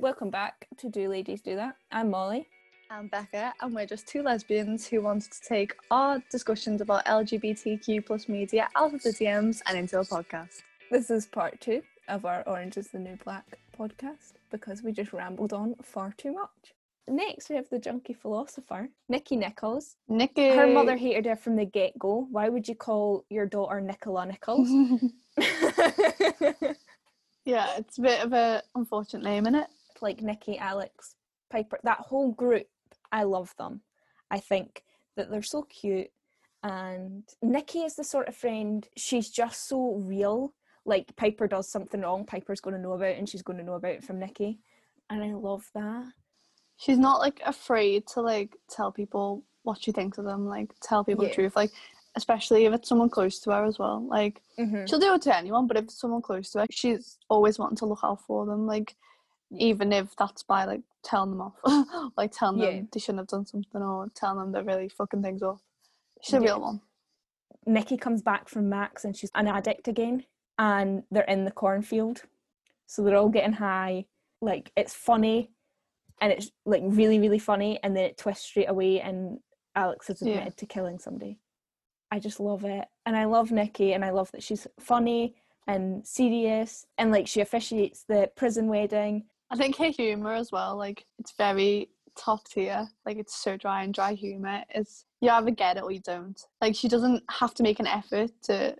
Welcome back to Do Ladies Do That. I'm Molly. I'm Becca, and we're just two lesbians who wanted to take our discussions about LGBTQ plus media out of the DMs and into a podcast. This is part two of our Orange is the New Black podcast because we just rambled on far too much. Next, we have the junkie philosopher, Nikki Nichols. Nikki, Her mother hated her from the get go. Why would you call your daughter Nicola Nichols? yeah, it's a bit of a unfortunate name, isn't it? Like Nikki, Alex, Piper, that whole group, I love them. I think that they're so cute. And Nikki is the sort of friend, she's just so real. Like Piper does something wrong, Piper's going to know about it and she's going to know about it from Nikki. And I love that. She's not like afraid to like tell people what she thinks of them, like tell people Yeah. the truth. Like, especially if it's someone close to her as well. Like, Mhm. she'll do it to anyone, but if it's someone close to her, she's always wanting to look out for them. Like. Even if that's by like telling them off, like telling Yeah. them they shouldn't have done something or telling them they're really fucking things up. She's a Yeah. real one. Nikki comes back from Max and she's an addict again, and they're in the cornfield. So they're all getting high. Like it's funny, and it's like really, really funny, and then it twists straight away, and Alex has Yeah. admitted to killing somebody. I just love it, and I love Nikki, and I love that she's funny and serious, and like she officiates the prison wedding. I think her humor as well, like it's very top tier. Like it's so dry and dry humor. It's you either get it or you don't. Like she doesn't have to make an effort to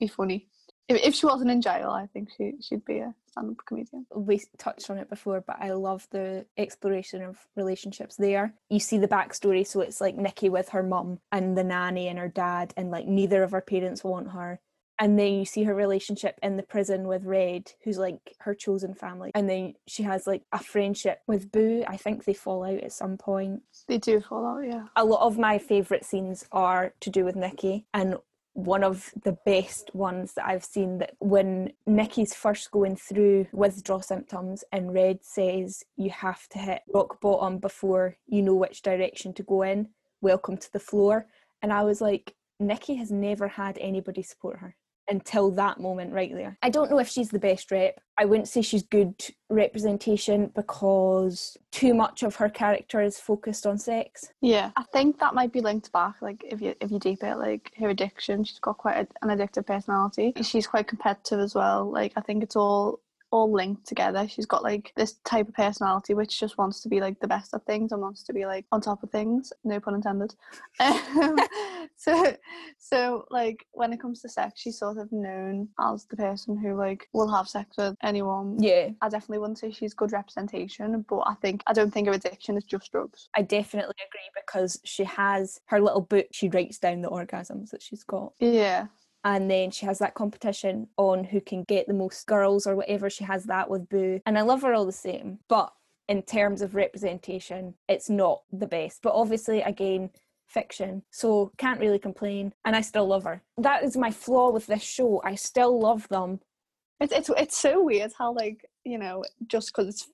be funny. If if she wasn't in jail, I think she she'd be a stand-up comedian. we touched on it before, but I love the exploration of relationships there. You see the backstory, so it's like Nikki with her mum and the nanny and her dad, and like neither of her parents want her. And then you see her relationship in the prison with Red, who's like her chosen family. And then she has like a friendship with Boo. I think they fall out at some point. They do fall out, yeah. A lot of my favourite scenes are to do with Nikki. And one of the best ones that I've seen that when Nikki's first going through withdrawal symptoms and Red says you have to hit rock bottom before you know which direction to go in, welcome to the floor. And I was like, Nikki has never had anybody support her until that moment right there. I don't know if she's the best rep. I wouldn't say she's good representation because too much of her character is focused on sex. Yeah, I think that might be linked back. Like if you if you deep it, like her addiction, she's got quite a, an addictive personality. She's quite competitive as well. Like I think it's all all linked together. She's got like this type of personality which just wants to be like the best at things and wants to be like on top of things. No pun intended. Um, so so like when it comes to sex, she's sort of known as the person who like will have sex with anyone. Yeah, I definitely wouldn't say she's good representation, but I think I don't think her addiction is just drugs. I definitely agree because she has her little book, she writes down the orgasms that she's got. Yeah. And then she has that competition on who can get the most girls or whatever. She has that with Boo. And I love her all the same. But in terms of representation, it's not the best. But obviously, again, fiction. So can't really complain. And I still love her. That is my flaw with this show. I still love them. It's it's it's so weird how like you know just because it's,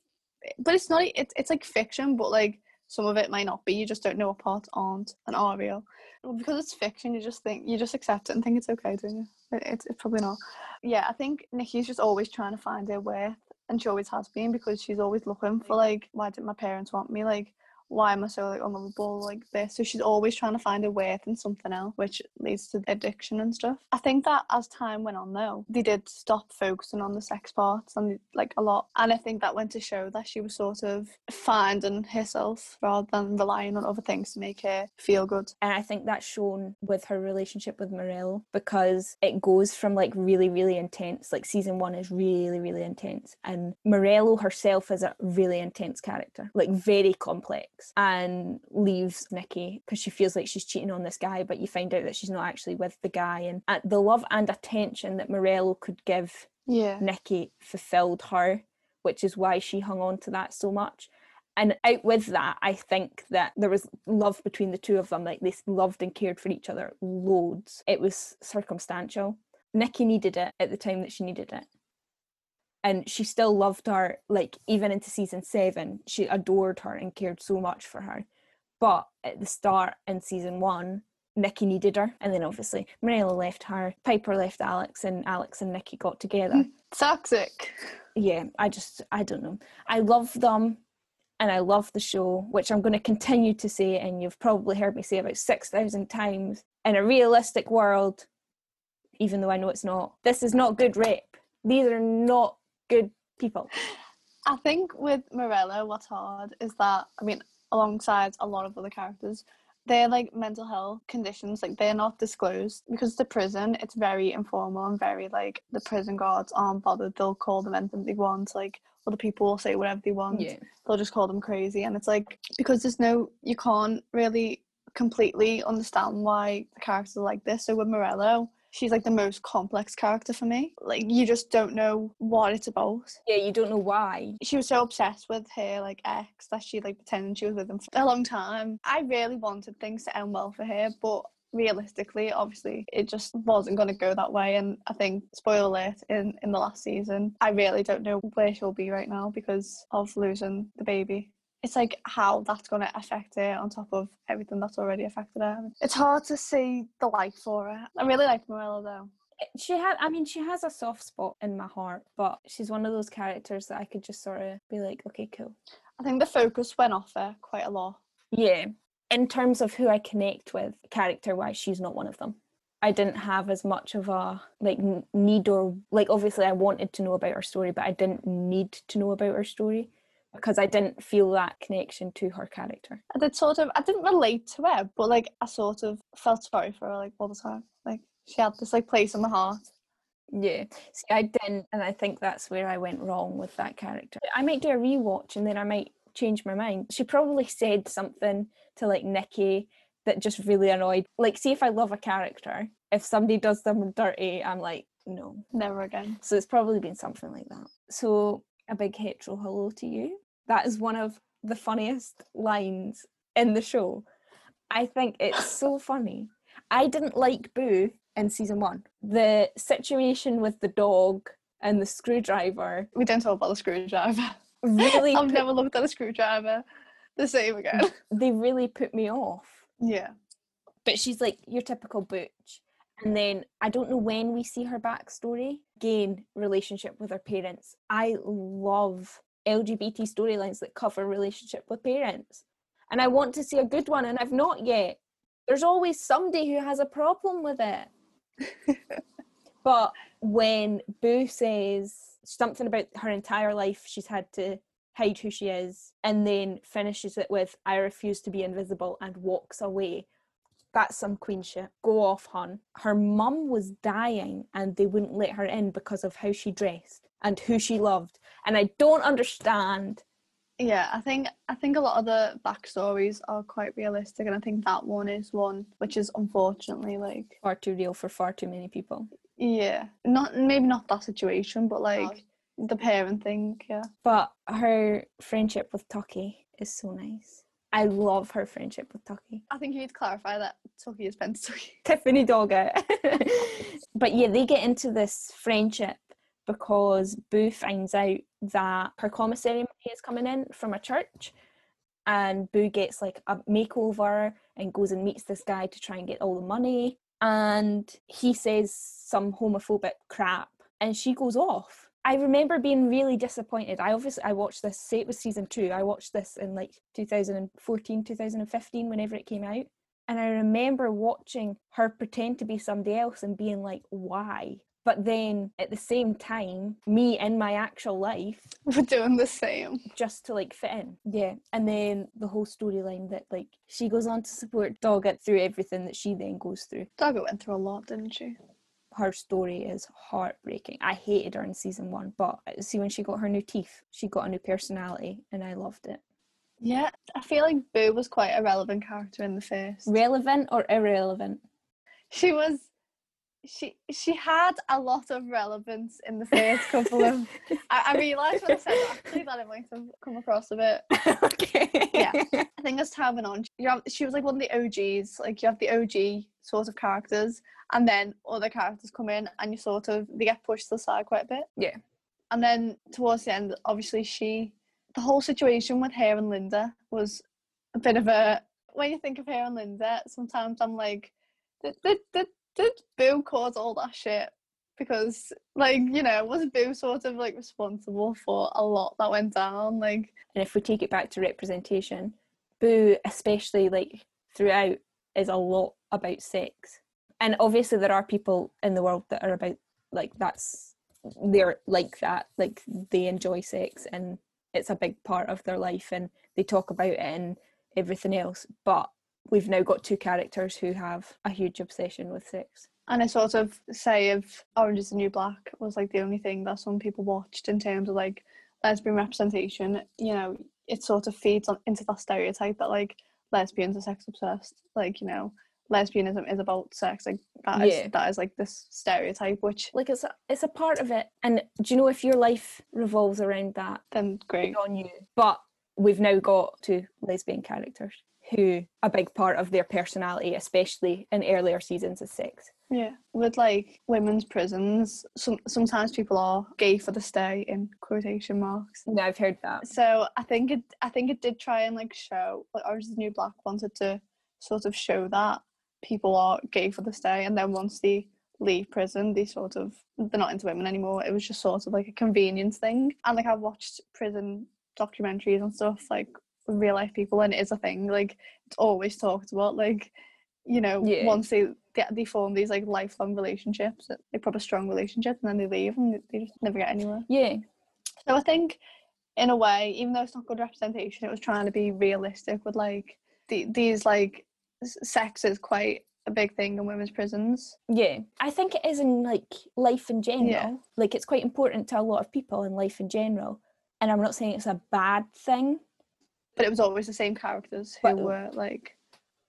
but it's not. It's it's like fiction, but like some of it might not be. You just don't know what parts aren't and are real. Well, because it's fiction, you just think you just accept it and think it's okay, don't you? It, it's it's probably not. Yeah, I think Nikki's just always trying to find her worth, and she always has been because she's always looking for like, why didn't my parents want me? Like, why am I so like unlovable like this? So she's always trying to find her worth in something else, which leads to addiction and stuff. I think that as time went on though, they did stop focusing on the sex parts and like a lot. And I think that went to show that she was sort of finding herself rather than relying on other things to make her feel good. And I think that's shown with her relationship with Morello because it goes from like really, really intense. Like season one is really, really intense. And Morello herself is a really intense character, like very complex, and leaves Nikki because she feels like she's cheating on this guy, but you find out that she's not actually with the guy. And uh, the love and attention that Morello could give Yeah. Nikki fulfilled her, which is why she hung on to that so much. And out with that, I think that there was love between the two of them. Like they loved and cared for each other loads. It was circumstantial. Nikki needed it at the time that she needed it. And she still loved her, like even into season seven, she adored her and cared so much for her. But at the start in season one, Nikki needed her. And then obviously Morello left her, Piper left Alex, and Alex and Nikki got together. Hmm. Toxic. Yeah, I just I don't know. I love them and I love the show, which I'm going to continue to say, and you've probably heard me say about 6,000 times. In a realistic world, even though I know it's not, this is not good rape. These are not good people. I think with Morello, what's hard is that, I mean, alongside a lot of other characters, they're like mental health conditions, like they're not disclosed because the prison, it's very informal and very like the prison guards aren't bothered. They'll call them anything they want. Like other people will say whatever they want. Yeah. They'll just call them crazy. And it's like, because there's no, you can't really completely understand why the characters are like this. So with Morello, she's like the most complex character for me. Like you just don't know what it's about. Yeah, you don't know why. She was so obsessed with her like ex that she like pretended she was with him for a long time. I really wanted things to end well for her, but realistically obviously it just wasn't going to go that way and i think spoiler alert in in the last season i really don't know where she'll be right now because of losing the baby it's like how that's going to affect it on top of everything that's already affected her. It's hard to see the light for her. I really like Morello though. She had, I mean, she has a soft spot in my heart, but she's one of those characters that I could just sort of be like, okay, cool. I think the focus went off her quite a lot. Yeah. In terms of who I connect with character wise, she's not one of them. I didn't have as much of a like need or like obviously I wanted to know about her story, but I didn't need to know about her story because I didn't feel that connection to her character. I did sort of I didn't relate to her, but like I sort of felt sorry for her like all the time. Like she had this like place in my heart. Yeah. See, I didn't and I think that's where I went wrong with that character. I might do a rewatch and then I might change my mind. She probably said something to like Nikki that just really annoyed. Like see if I love a character, if somebody does them dirty, I'm like, no. Never again. So it's probably been something like that. So a big hetero hello to you. That is one of the funniest lines in the show. I think it's so funny. I didn't like Boo in season one. The situation with the dog and the screwdriver. We don't talk about the screwdriver. Really, I've put, never looked at a screwdriver the same again. they really put me off. Yeah. But she's like your typical butch. And then I don't know when we see her backstory. Gain relationship with her parents. I love LGBT storylines that cover relationship with parents. And I want to see a good one, and I've not yet. There's always somebody who has a problem with it. but when Boo says something about her entire life, she's had to hide who she is, and then finishes it with, I refuse to be invisible, and walks away. That's some queen shit. Go off, hon. Her mum was dying, and they wouldn't let her in because of how she dressed and who she loved. And I don't understand. Yeah, I think I think a lot of the backstories are quite realistic, and I think that one is one which is unfortunately like Far too real for far too many people. yeah, not maybe not that situation, but like the parent thing. Yeah, But her friendship with Tucky is so nice. I love her friendship with Tucky. I think you need to clarify that Tucky is Pennsatucky. Tiffany Doggett. but yeah, they get into this friendship because Boo finds out that her commissary money is coming in from a church. And Boo gets like a makeover and goes and meets this guy to try and get all the money. And he says some homophobic crap and she goes off. I remember being really disappointed. I obviously I watched this, say it was season two, I watched this in like 2014, 2015, whenever it came out. And I remember watching her pretend to be somebody else and being like, why? But then at the same time, me in my actual life, We're doing the same. just to like fit in. Yeah. And then the whole storyline that like she goes on to support Doggett through everything that she then goes through. Doggo went through a lot, didn't she? Her story is heartbreaking. I hated her in season one, but uh, see when she got her new teeth, she got a new personality and I loved it. Yeah, I feel like Boo was quite a relevant character in the first. Relevant or irrelevant? she was she she had a lot of relevance in the first couple of I, I realised when I said it, actually that it might have come across a bit okay. Yeah. I think as time went on you have, she was like one of the OGs like you have the OG sort of characters and then other characters come in and you sort of they get pushed to the side quite a bit Yeah. and then towards the end obviously she the whole situation with her and Linda was a bit of a when you think of her and Linda sometimes I'm like did, did, did, did Boo cause all that shit? Because like you know was Boo sort of like responsible for a lot that went down? Like and if we take it back to representation boo especially like throughout is a lot about sex. And obviously there are people in the world that are about like that's they're like that like they enjoy sex and it's a big part of their life and they talk about it and everything else. But we've now got two characters who have a huge obsession with sex and I sort of say if Orange is the New Black was like the only thing that some people watched in terms of like lesbian representation, you know, it sort of feeds on into that stereotype that like lesbians are sex obsessed. Like, you know, lesbianism is about sex. Like that is Yeah. that is like this stereotype, which like it's a, it's a part of it and do you know if your life revolves around that then great. on you but we've now got two lesbian characters who a big part of their personality especially in earlier seasons is sex Yeah. With like women's prisons, some sometimes people are gay for the stay in quotation marks. now i've heard that So I think it I think it did try and like show like Orange is the New Black wanted to sort of show that people are gay for the stay and then once they leave prison they sort of they're not into women anymore. It was just sort of like a convenience thing. And like I've watched prison documentaries and stuff like real life people and it is a thing. Like it's always talked about like you know, Yeah. once they, they they form these like lifelong relationships, like proper strong relationships, and then they leave and they just never get anywhere. yeah So I think, in a way, even though it's not good representation, it was trying to be realistic with like the, these like sex is quite a big thing in women's prisons. yeah i think it is in like life in general Yeah. like it's quite important to a lot of people in life in general and i'm not saying it's a bad thing But it was always the same characters who But- were like,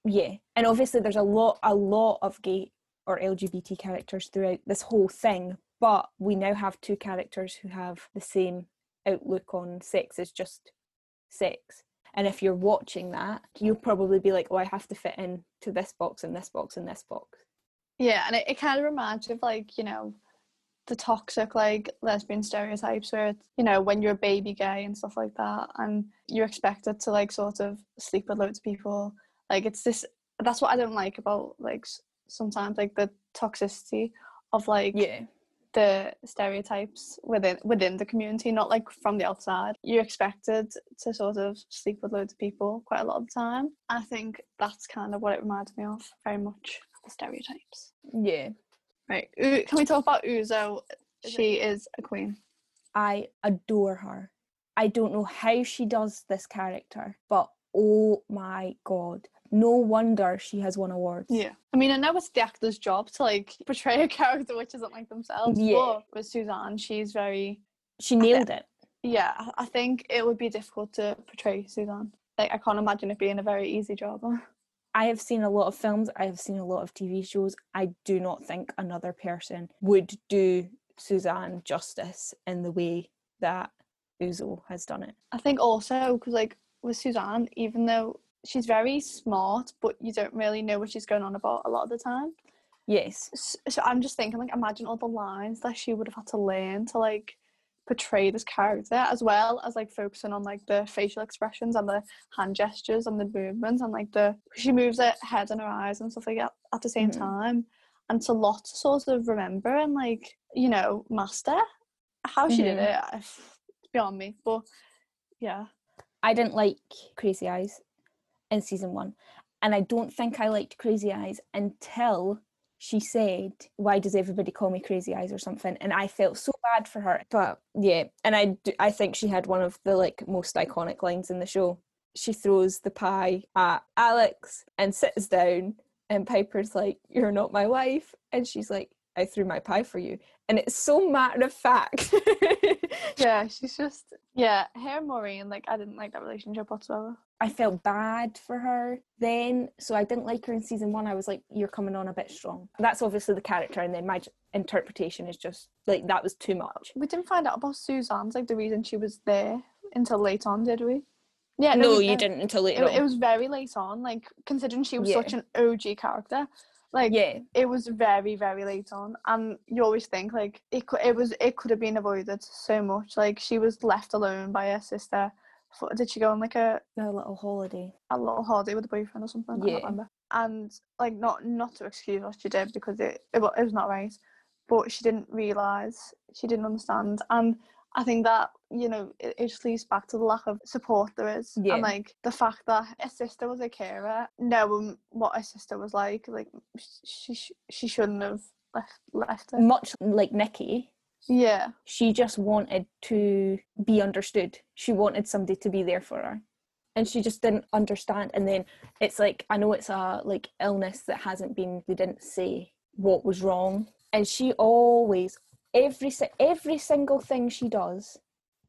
yeah and obviously there's a lot a lot of gay or lgbt characters throughout this whole thing but we now have two characters who have the same outlook on sex as just sex. And if you're watching that you'll probably be like oh i have to fit in to this box and this box and this box. Yeah, and it, it kind of reminds me of like you know, the toxic like lesbian stereotypes where it's, you know when you're a baby gay and stuff like that, and you're expected to like sort of sleep with loads of people. Like it's this. That's what I don't like about like sometimes like the toxicity of like yeah the stereotypes within within the community, not like from the outside. You're expected to sort of sleep with loads of people quite a lot of the time. I think that's kind of what it reminds me of very much. The stereotypes. yeah Right. Can we talk about Uzo? She is a queen. i adore her i don't know how she does this character but oh my god no wonder she has won awards Yeah. I mean, I know it's the actor's job to like portray a character which isn't like themselves. Yeah. But with Suzanne, she's very. she nailed it Yeah, I think it would be difficult to portray Suzanne. Like, I can't imagine it being a very easy job. I have seen a lot of films, I have seen a lot of TV shows. I do not think another person would do Suzanne justice in the way that Uzo has done it. I think also because like with Suzanne, even though she's very smart, but you don't really know what she's going on about a lot of the time. Yes. S- So I'm just thinking, like, imagine all the lines that she would have had to learn to like portray this character, as well as like focusing on like the facial expressions and the hand gestures and the movements and like the she moves her head and her eyes and stuff like that at the same Mhm. time. And it's a lot to sort of remember and like you know master. How she did Mhm. it, it's beyond me. But yeah, I didn't like Crazy Eyes in season one. And I don't think I liked Crazy Eyes until she said, Why does everybody call me Crazy Eyes or something? And I felt so bad for her. But yeah, and I, I think she had one of the like most iconic lines in the show. She throws the pie at Alex and sits down, and Piper's like, You're not my wife. And she's like, I threw my pie for you. And it's so matter of fact. yeah, she's just yeah. Her and Maureen, like I didn't like that relationship whatsoever. I felt bad for her then, so I didn't like her in season one. I was like, "You're coming on a bit strong." That's obviously the character, and then my interpretation is just like that was too much. We didn't find out about Suzanne's like the reason she was there until late on, did we? Yeah, no, we- you didn't until It, later. it on. was very late on, like considering she was Yeah. such an OG character. Like yeah, it was very very late on, and you always think like it could it was it could have been avoided so much. Like she was left alone by her sister. For, did she go on like a a little holiday. a little holiday with a boyfriend or something. I Yeah. And like not not to excuse what she did because it it, it was not right, but she didn't realize she didn't understand and I think that you know it, it just leads back to the lack of support there is, Yeah. and like the fact that her sister was a carer, knowing what her sister was like, like she sh- she shouldn't have left left her. Much like Nikki, Yeah, she just wanted to be understood. She wanted somebody to be there for her. And she just didn't understand. And then it's like I know it's a like illness that hasn't been they didn't say what was wrong. And she always every every single thing she does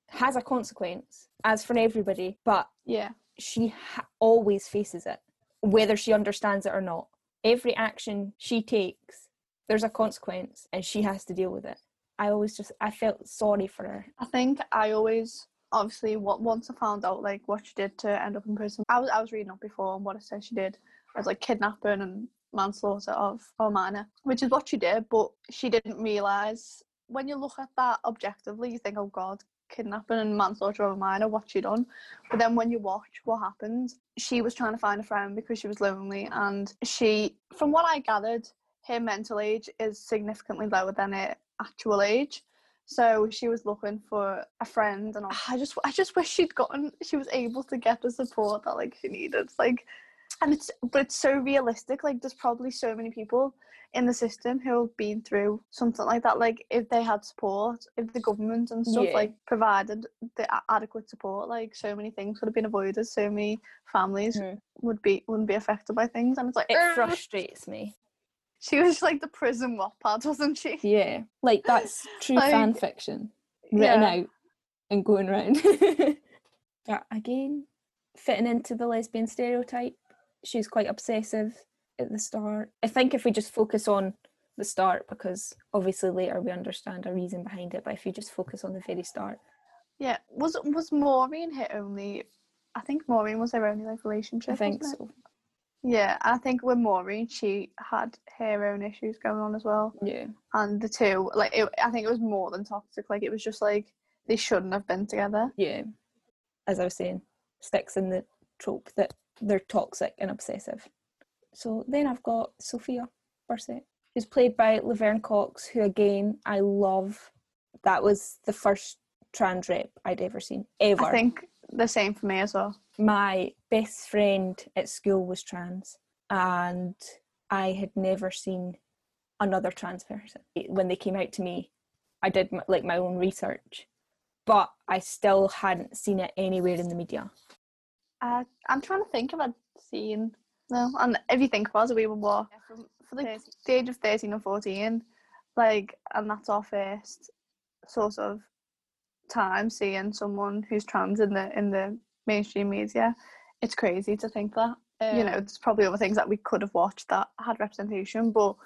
has a consequence as for everybody, but yeah, she ha- always faces it whether she understands it or not. Every action she takes there's a consequence and she has to deal with it. I always just I felt sorry for her. I think I always obviously what once I found out like what she did to end up in prison. I was I was reading up before and what it said she did was like kidnapping and manslaughter of a minor, which is what she did, but she didn't realise when you look at that objectively, you think, oh God, kidnapping and manslaughter of a minor, what she done? But then when you watch what happened, she was trying to find a friend because she was lonely, and she, from what I gathered, her mental age is significantly lower than her actual age. So she was looking for a friend, and I just, I just wish she'd gotten, she was able to get the support that like she needed. Like, and it's, but it's so realistic. Like, there's probably so many people in the system who have been through something like that. Like, if they had support, if the government and stuff Yeah. like provided the adequate support, like so many things would have been avoided. So many families Mhm. would be wouldn't be affected by things. And it's like, It "Ugh." frustrates me. she was like the prison Wattpad, wasn't she? Yeah, like that's true Like, fan fiction written yeah. out and going round. but again, fitting into the lesbian stereotype, she's quite obsessive at the start. I think if we just focus on the start, because obviously later we understand a reason behind it, but if you just focus on the very start, Yeah. Was was Maureen her only? I think Maureen was her only like relationship. I think so. Yeah, I think with Maureen, she had her own issues going on as well, Yeah, and the two, like, it, I think it was more than toxic. Like, it was just like they shouldn't have been together. yeah. As I was saying, sticks in the trope that they're toxic and obsessive. So then I've got Sophia Burset, who's played by Laverne Cox, who again I love. That was the first trans rep I'd ever seen ever. I think the same for me as well. my best friend at school was trans, and I had never seen another trans person. When they came out to me, I did like my own research, but I still hadn't seen it anywhere in the media. Uh, I'm trying to think of a scene. No, and if you think about it, we were what from for the, the age of thirteen or fourteen, like, and that's our first sort of time seeing someone who's trans in the in the mainstream media. It's crazy to think that. you know, there's probably other things that we could have watched that had representation, but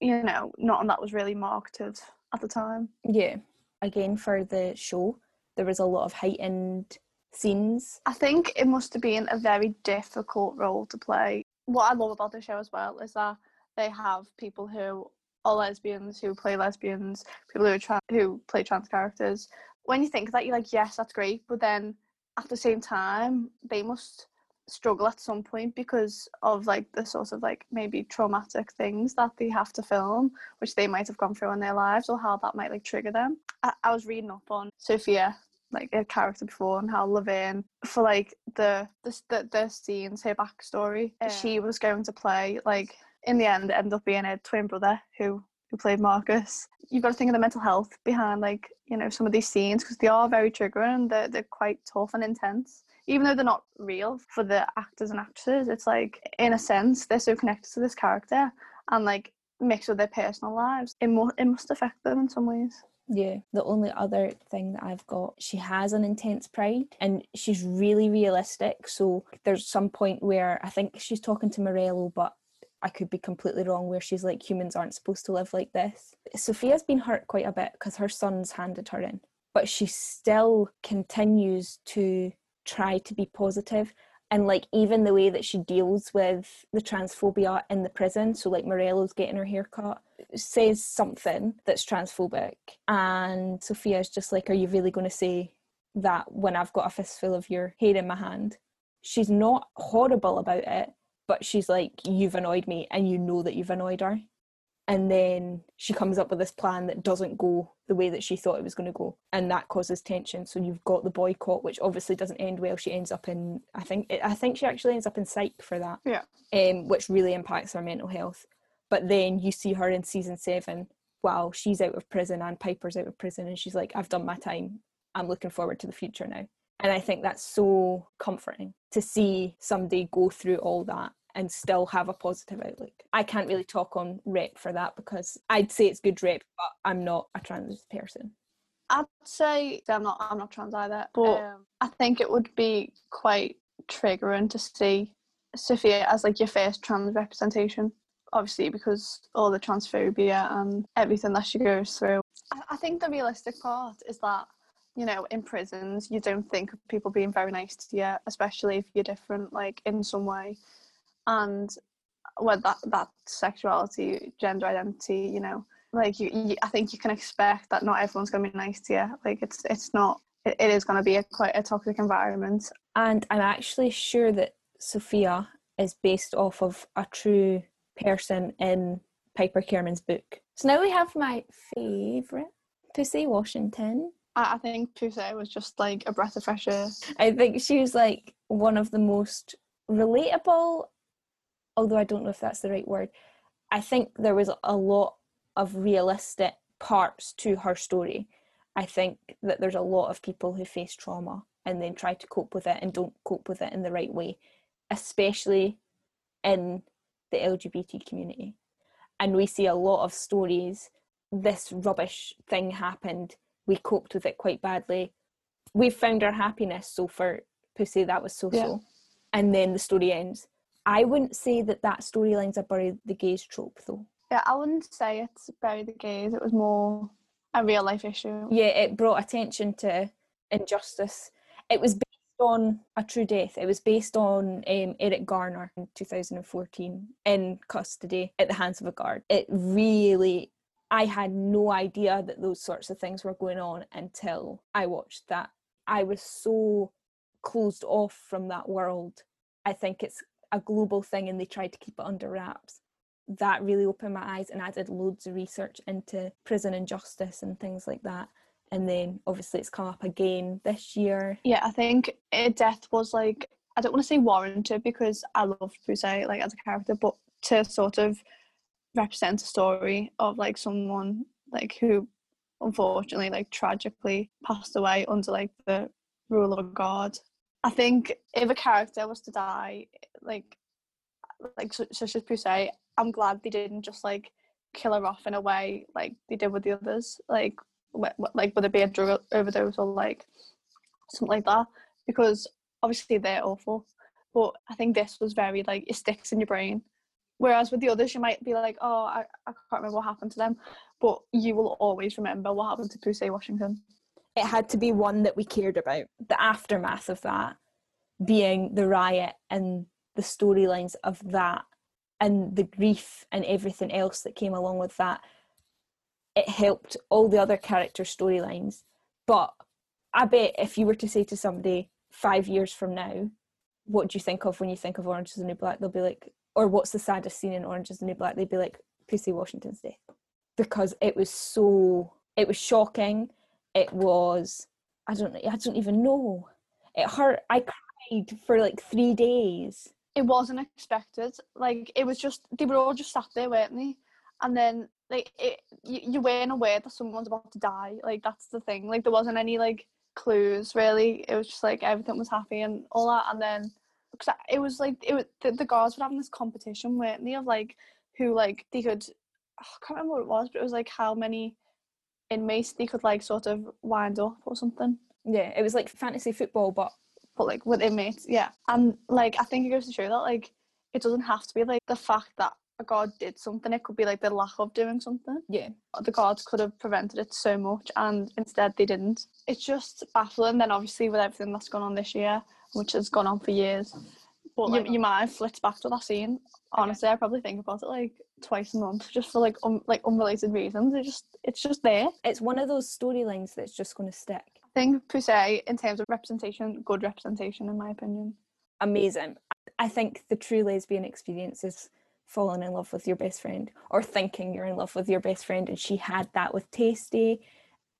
you know, none that was really marketed at the time. Yeah. Again, for the show, there was a lot of heightened scenes. I think it must have been a very difficult role to play. What I love about the show as well is that they have people who are lesbians who play lesbians, people who are tra- who play trans characters. When you think that, you're like, yes, that's great, but then at the same time, they must struggle at some point because of like the sort of like maybe traumatic things that they have to film, which they might have gone through in their lives, or how that might like trigger them. I, I was reading up on Sophia like a character before and how Laverne for like the the the, the scenes her backstory Yeah. she was going to play like in the end it ended up being a twin brother who who played Marcus. You've got to think of the mental health behind like you know some of these scenes because they are very triggering they're, they're quite tough and intense. Even though they're not real for the actors and actresses it's like in a sense they're so connected to this character and like mixed with their personal lives. It, mu- it must affect them in some ways Yeah. The only other thing that I've got, she has an intense pride and she's really realistic. So there's some point where I think she's talking to Morello, but I could be completely wrong, where she's like, humans aren't supposed to live like this. Sophia's been hurt quite a bit because her son's handed her in, but she still continues to try to be positive and like even the way that she deals with the transphobia in the prison so like morello's getting her hair cut says something that's transphobic. And sophia's just like are you really going to say that when i've got a fistful of your hair in my hand? She's not horrible about it but she's like you've annoyed me and you know that you've annoyed her and then she comes up with this plan that doesn't go the way that she thought it was going to go and that causes tension. So you've got the boycott which obviously doesn't end well. She ends up in i think i think she actually ends up in psych for that Yeah. um, which really impacts her mental health. But then you see her in season seven while she's out of prison and piper's out of prison and she's like i've done my time. I'm looking forward to the future now. And i think that's so comforting to see somebody go through all that and still have a positive outlook. I can't really talk on rep for that because I'd say it's good rep, but I'm not a trans person. I'd say I'm not. I'm not trans either, but um, I think it would be quite triggering to see Sophia as like your first trans representation. Obviously, because all the transphobia and everything that she goes through. I, I think the realistic part is that you know in prisons you don't think of people being very nice to you, especially if you're different, like in some way, and whether that that sexuality, gender identity, you know, like you, you, I think you can expect that not everyone's going to be nice to you. Like it's it's not. It, it is going to be a quite a toxic environment. And I'm actually sure that Sophia is based off of a true person in Piper Kerman's book. So now we have my favourite, Poussey Washington. I, I think Poussey was just like a breath of fresh air. I think she was like one of the most relatable, although I don't know if that's the right word. I think there was a lot of realistic parts to her story. I think that there's a lot of people who face trauma and then try to cope with it and don't cope with it in the right way, especially in the LGBT community. And we see a lot of stories this rubbish thing happened, we coped with it quite badly. We've found our happiness, so for Poussey, that was so so. Yeah. And then the story ends. I wouldn't say that that storyline's a bury the gays trope though. Yeah, I wouldn't say it's bury the gays. It was more a real life issue. yeah, it brought attention to injustice. It was based on a true death. It was based on um, Eric Garner in 2014 in custody at the hands of a guard. It really, I had no idea that those sorts of things were going on until I watched that. I was so closed off from that world. I think it's a global thing and they tried to keep it under wraps. That really opened my eyes, and I did loads of research into prison injustice and things like that and then obviously it's come up again this year. Yeah, I think death was like I don't want to say warranted because I love Poussey like as a character, but to sort of represent a story of like someone like who unfortunately like tragically passed away under like the rule of god. I think if a character was to die, like like su- such as Poussey, I'm glad they didn't just like kill her off in a way like they did with the others. Like wh- like would it be a drug overdose or like something like that? Because obviously they're awful, but I think this was very like it sticks in your brain. Whereas with the others, you might be like, oh, I, I can't remember what happened to them, but you will always remember what happened to Poussey Washington. It had to be one that we cared about. The aftermath of that being the riot and the storylines of that and the grief and everything else that came along with that. It helped all the other character storylines. But I bet if you were to say to somebody five years from now, what do you think of when you think of Orange is the New Black? They'll be like, or what's the saddest scene in Orange is the New Black? They'd be like, Poussey Washington's death. Because it was so, it was shocking. It was, I don't, I don't even know. It hurt. I cried for like three days. It wasn't expected. Like it was just they were all just sat there, weren't they? And then like it, you, you weren't aware that someone's about to die. Like that's the thing. Like there wasn't any like clues really. It was just like everything was happy and all that. And then because it was like it was the, the guards were having this competition, weren't they? Of like who like they could. I can't remember what it was, but it was like how many inmates they could like sort of wind up or something. Yeah, it was like fantasy football, but but like with inmates, yeah. And like I think it goes to show that like it doesn't have to be like the fact that a guard did something. It could be like the lack of doing something. yeah, The guards could have prevented it so much, and instead they didn't. It's just baffling. Then obviously with everything that's gone on this year, which has gone on for years, but like- you, you might have flipped back to that scene. Honestly, I probably think about it like twice a month, just for like un- like unrelated reasons. It just it's just there. it's one of those storylines that's just going to stick. I think Poussey, in terms of representation, good representation in my opinion. Amazing. I think the true lesbian experience is falling in love with your best friend or thinking you're in love with your best friend and she had that with Taystee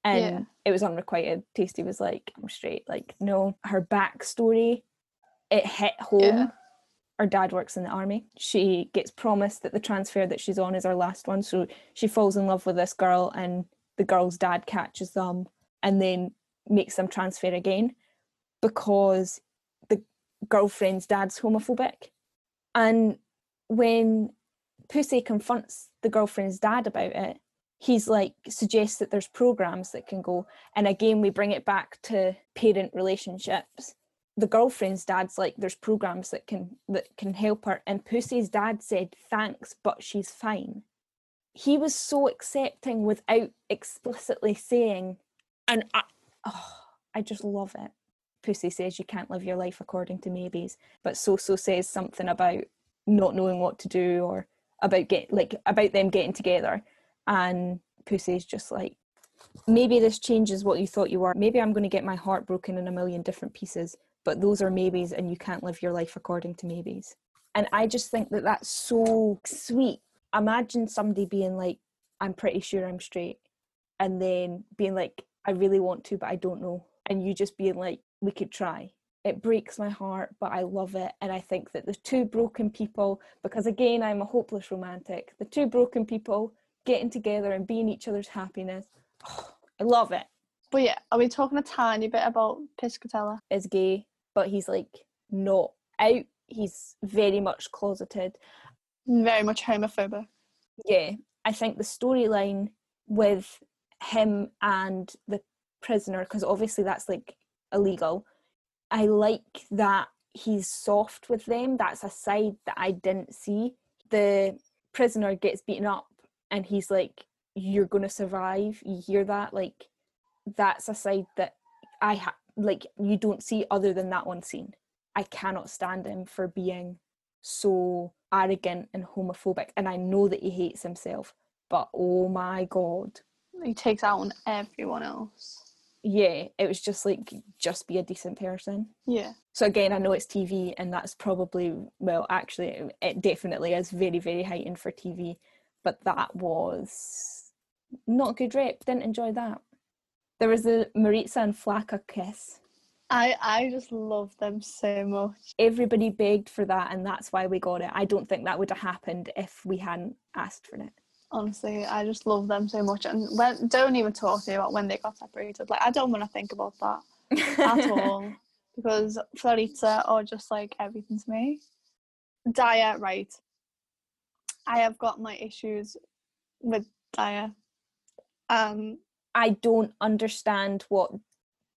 and Yeah. it was unrequited. Taystee was like, I'm straight. Like, no. Her backstory, it hit home. Yeah. Her dad works in the army. She gets promised that the transfer that she's on is her last one. So she falls in love with this girl and the girl's dad catches them and then makes them transfer again because the girlfriend's dad's homophobic. And when Poussey confronts the girlfriend's dad about it, he's like suggests that there's programs that can go. And again, we bring it back to parent relationships. The girlfriend's dad's like, there's programs that can that can help her. And Poussey's dad said, thanks, but she's fine. He was so accepting without explicitly saying, and I, oh, I just love it. Poussey says you can't live your life according to maybes, but Soso says something about not knowing what to do or about get like about them getting together, and Poussey's just like, maybe this changes what you thought you were. Maybe I'm going to get my heart broken in a million different pieces, but those are maybes, and you can't live your life according to maybes. And I just think that that's so sweet. Imagine somebody being like, I'm pretty sure I'm straight, and then being like, I really want to, but I don't know. And you just being like, we could try. It breaks my heart, but I love it. And I think that the two broken people, because again, I'm a hopeless romantic, the two broken people getting together and being each other's happiness, I love it. But yeah, are we talking a tiny bit about Piscatella? Is gay, but he's like not out. He's very much closeted. Very much homophobic. yeah, I think the storyline with him and the prisoner, because obviously that's like illegal, I like that he's soft with them. That's a side that I didn't see. The prisoner gets beaten up and he's like, You're to survive. You hear that? Like, that's a side that I ha- like, you don't see other than that one scene. I cannot stand him for being so arrogant and homophobic and I know that he hates himself but oh my god He takes out on everyone else. yeah it was just like just be a decent person Yeah. so again I know it's TV and that's probably well actually it, it definitely is very very heightened for TV but that was not good rep didn't enjoy that there was the Maritza and Flacca kiss I I just love them so much. everybody begged for that and that's why we got it I don't think that would have happened if we hadn't asked for it Honestly, I just love them so much. And when don't even talk to me about when they got separated. Like I don't want to think about that at all because Florita are just like everything to me. Daya, right? I have got my issues with Daya. Um, I don't understand what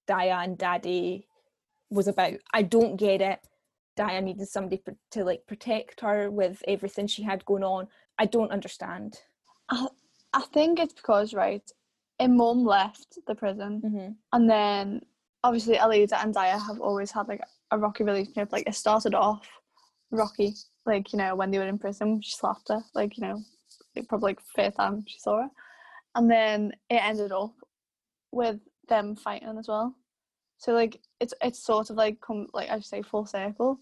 Daya and Daddy was about. I don't get it. Daya needed somebody to like protect her with everything she had going on. I don't understand. I I think it's because right, a mum left the prison, Mm-hmm. and then obviously Aleida and Daya have always had like a rocky relationship. Like it started off rocky, like you know when they were in prison, she slapped her, like you know, like, probably like first time she saw her, and then it ended up with them fighting as well. So like it's it's sort of like come like I say full circle.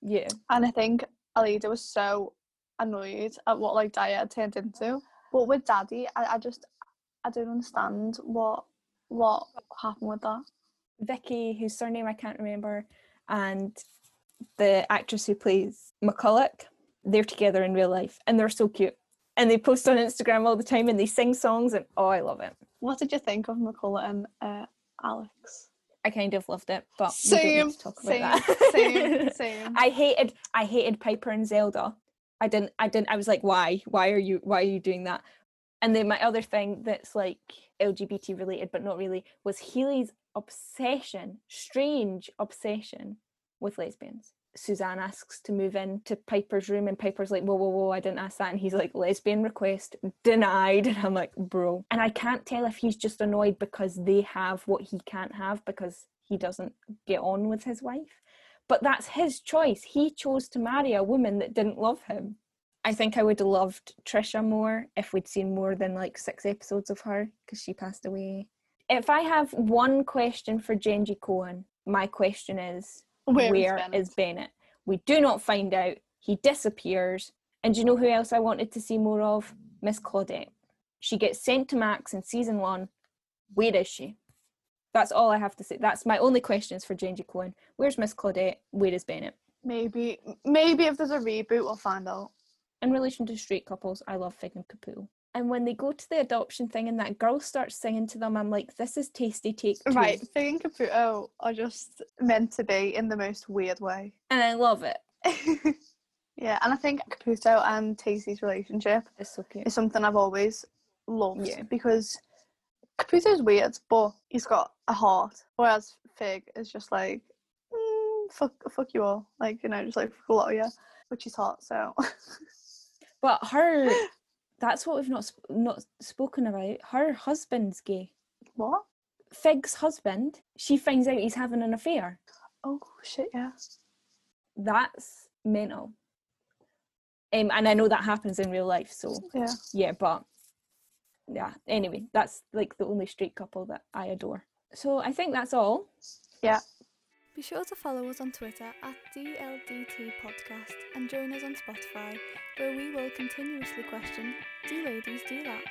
Yeah. And I think Aleida was so annoyed at what like Daya had turned into. But with Daddy, I, I just I don't understand what what happened with that. Vicky, whose surname I can't remember, and the actress who plays McCullough, they're together in real life and they're so cute. And they post on Instagram all the time and they sing songs and oh, I love it. What did you think of McCullough and uh, Alex? I kind of loved it, but we don't Same, need to talk about same, that. same, same. I hated I hated Piper and Zelda. I didn't I didn't I was like, why? Why are you why are you doing that? And then my other thing that's like LGBT related but not really was Healy's obsession, strange obsession with lesbians. Suzanne asks to move into Piper's room and Piper's like, whoa, whoa, whoa, I didn't ask that. And he's like, lesbian request denied. And I'm like, bro. And I can't tell if he's just annoyed because they have what he can't have because he doesn't get on with his wife. But that's his choice. He chose to marry a woman that didn't love him. I think I would have loved Tricia more if we'd seen more than like six episodes of her because she passed away. If I have one question for Jenji Kohan, my question is Where is Bennett? is Bennett? We do not find out. He disappears, And do you know who else I wanted to see more of? Miss Claudette. She gets sent to Max in season one. Where is she? That's all I have to say. That's my only questions for Jenji Kohan. Where's Miss Claudette? Where is Bennett? Maybe, maybe if there's a reboot, we'll find out. In relation to straight couples, I love Fig and Caputo. And when they go to the adoption thing and that girl starts singing to them, I'm like, this is tasty take two. Right, Fig and Caputo oh, are just meant to be in the most weird way. And I love it. yeah, and I think Caputo and Taystee's relationship It's so cute. is something I've always loved Yeah. because Caputo's weird, but he's got a heart, whereas Fig is just like, mm, fuck, fuck you all, like you know, just like fuck a lot of you, which is hot. So But her, that's what we've not sp- not spoken about. Her husband's gay. what? Fig's husband, she finds out he's having an affair. Oh shit, yeah. That's mental. Um, and I know that happens in real life, so Yeah. yeah, but yeah. Anyway, that's like the only straight couple that I adore. So I think that's all. Yeah be sure to follow us on Twitter at DLDT Podcast and join us on Spotify, where we will continuously question Do ladies do that?